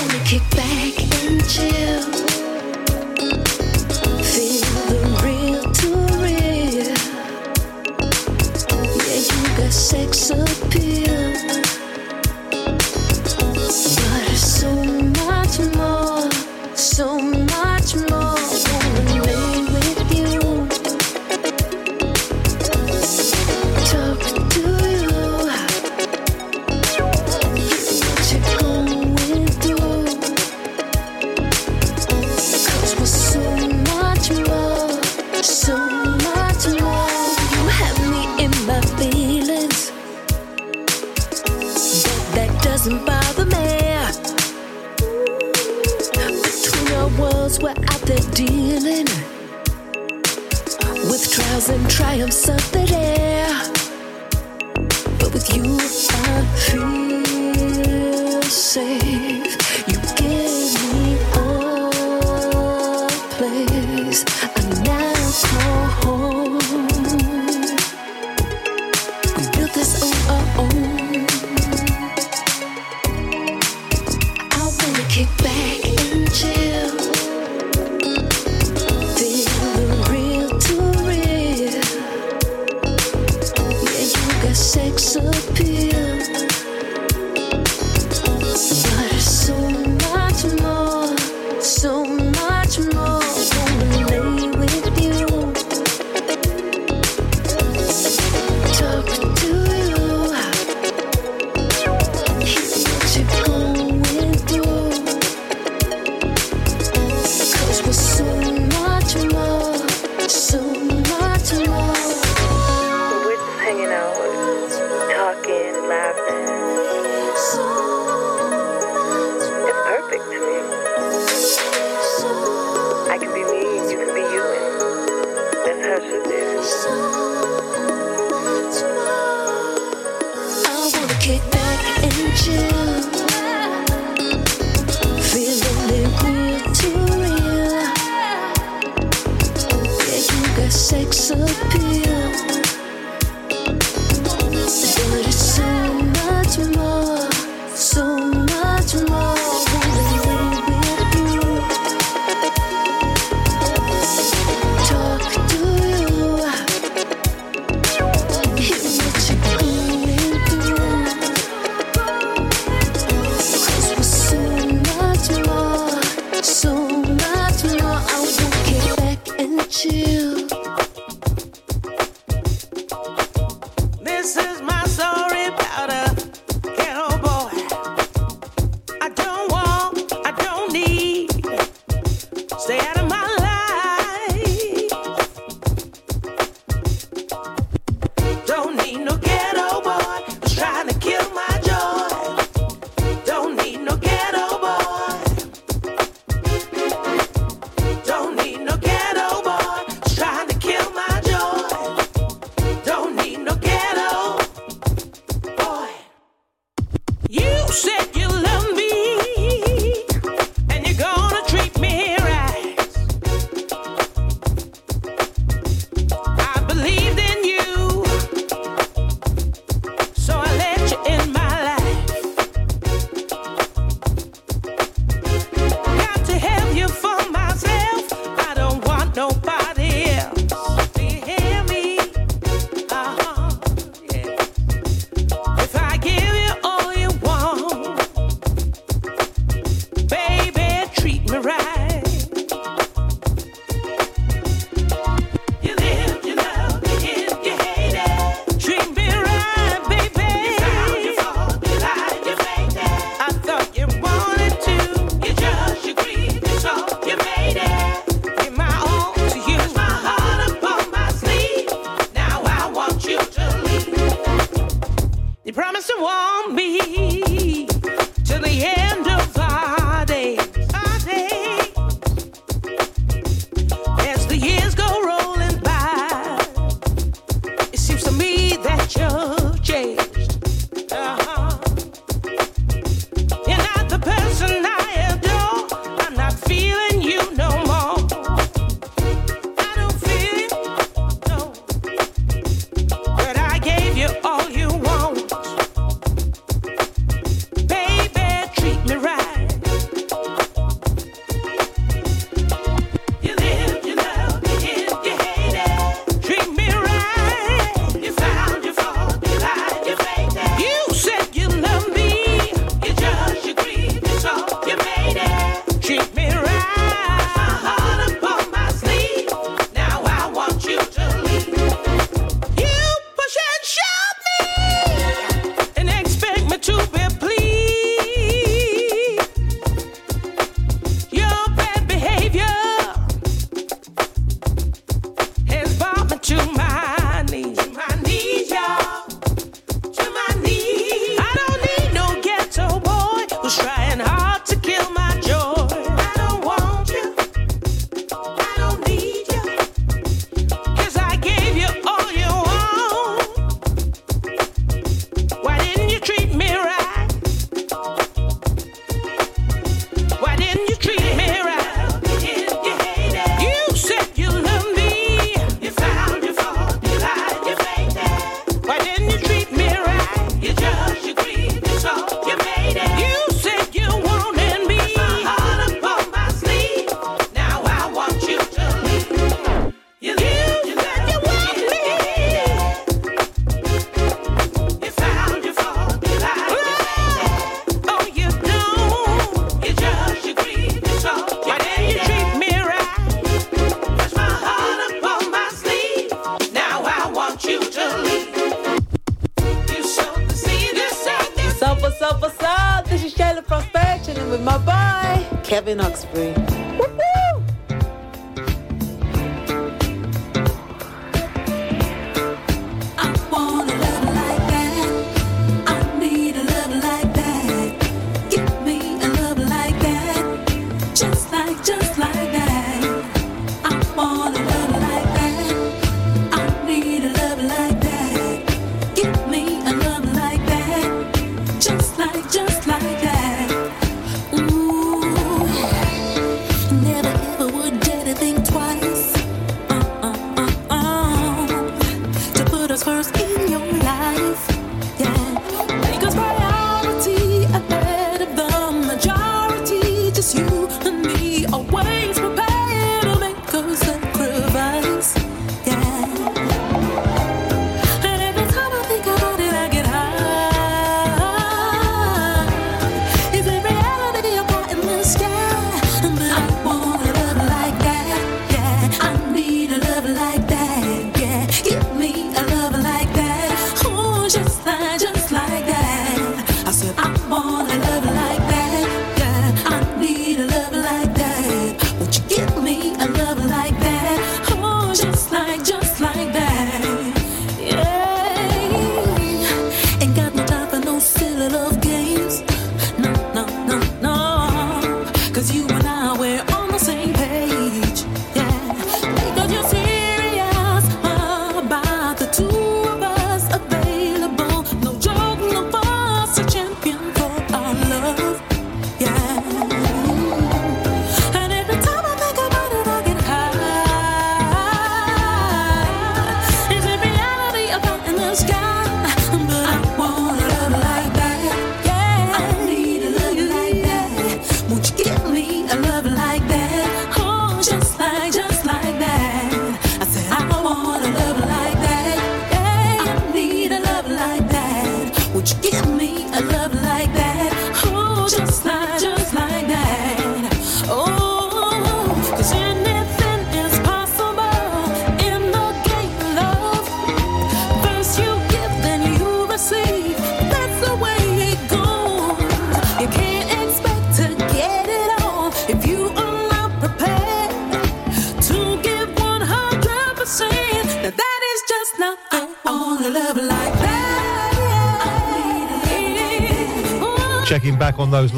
S34: wanna
S12: kick back and chill.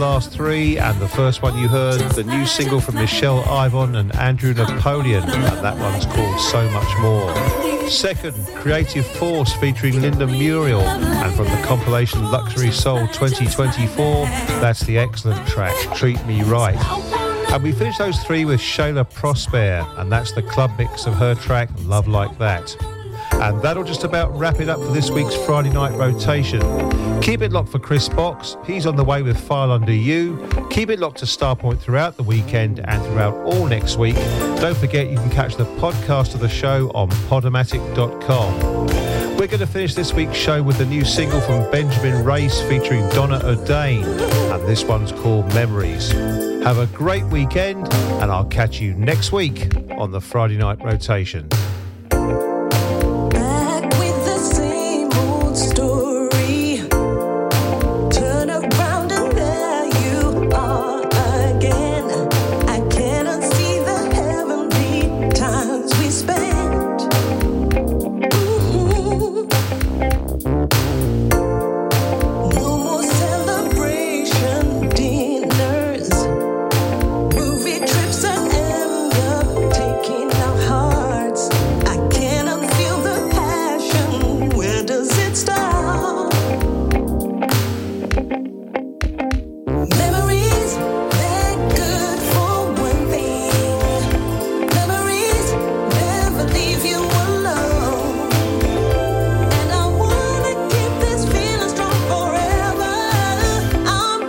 S13: last three, and the first one you heard, the new single from Michelle Ivon and Andrew Napoleon, and that one's called So Much More. Second, Creative Force featuring Linda Muriel, and from the compilation Luxury Soul 2024, that's the excellent track Treat Me Right. And we finished those three with Shayla Prosper, and that's the club mix of her track Love Like That. And that'll just about wrap it up for this week's Friday night rotation. Keep it locked for Chris Box. He's on the way with File Under You. Keep it locked to Starpoint throughout the weekend and throughout all next week. Don't forget you can catch the podcast of the show on podomatic.com. We're going to finish this week's show with a new single from Benjamin Race featuring Donna O'Dane, and this one's called Memories. Have a great weekend, and I'll catch you next week on the Friday Night Rotation.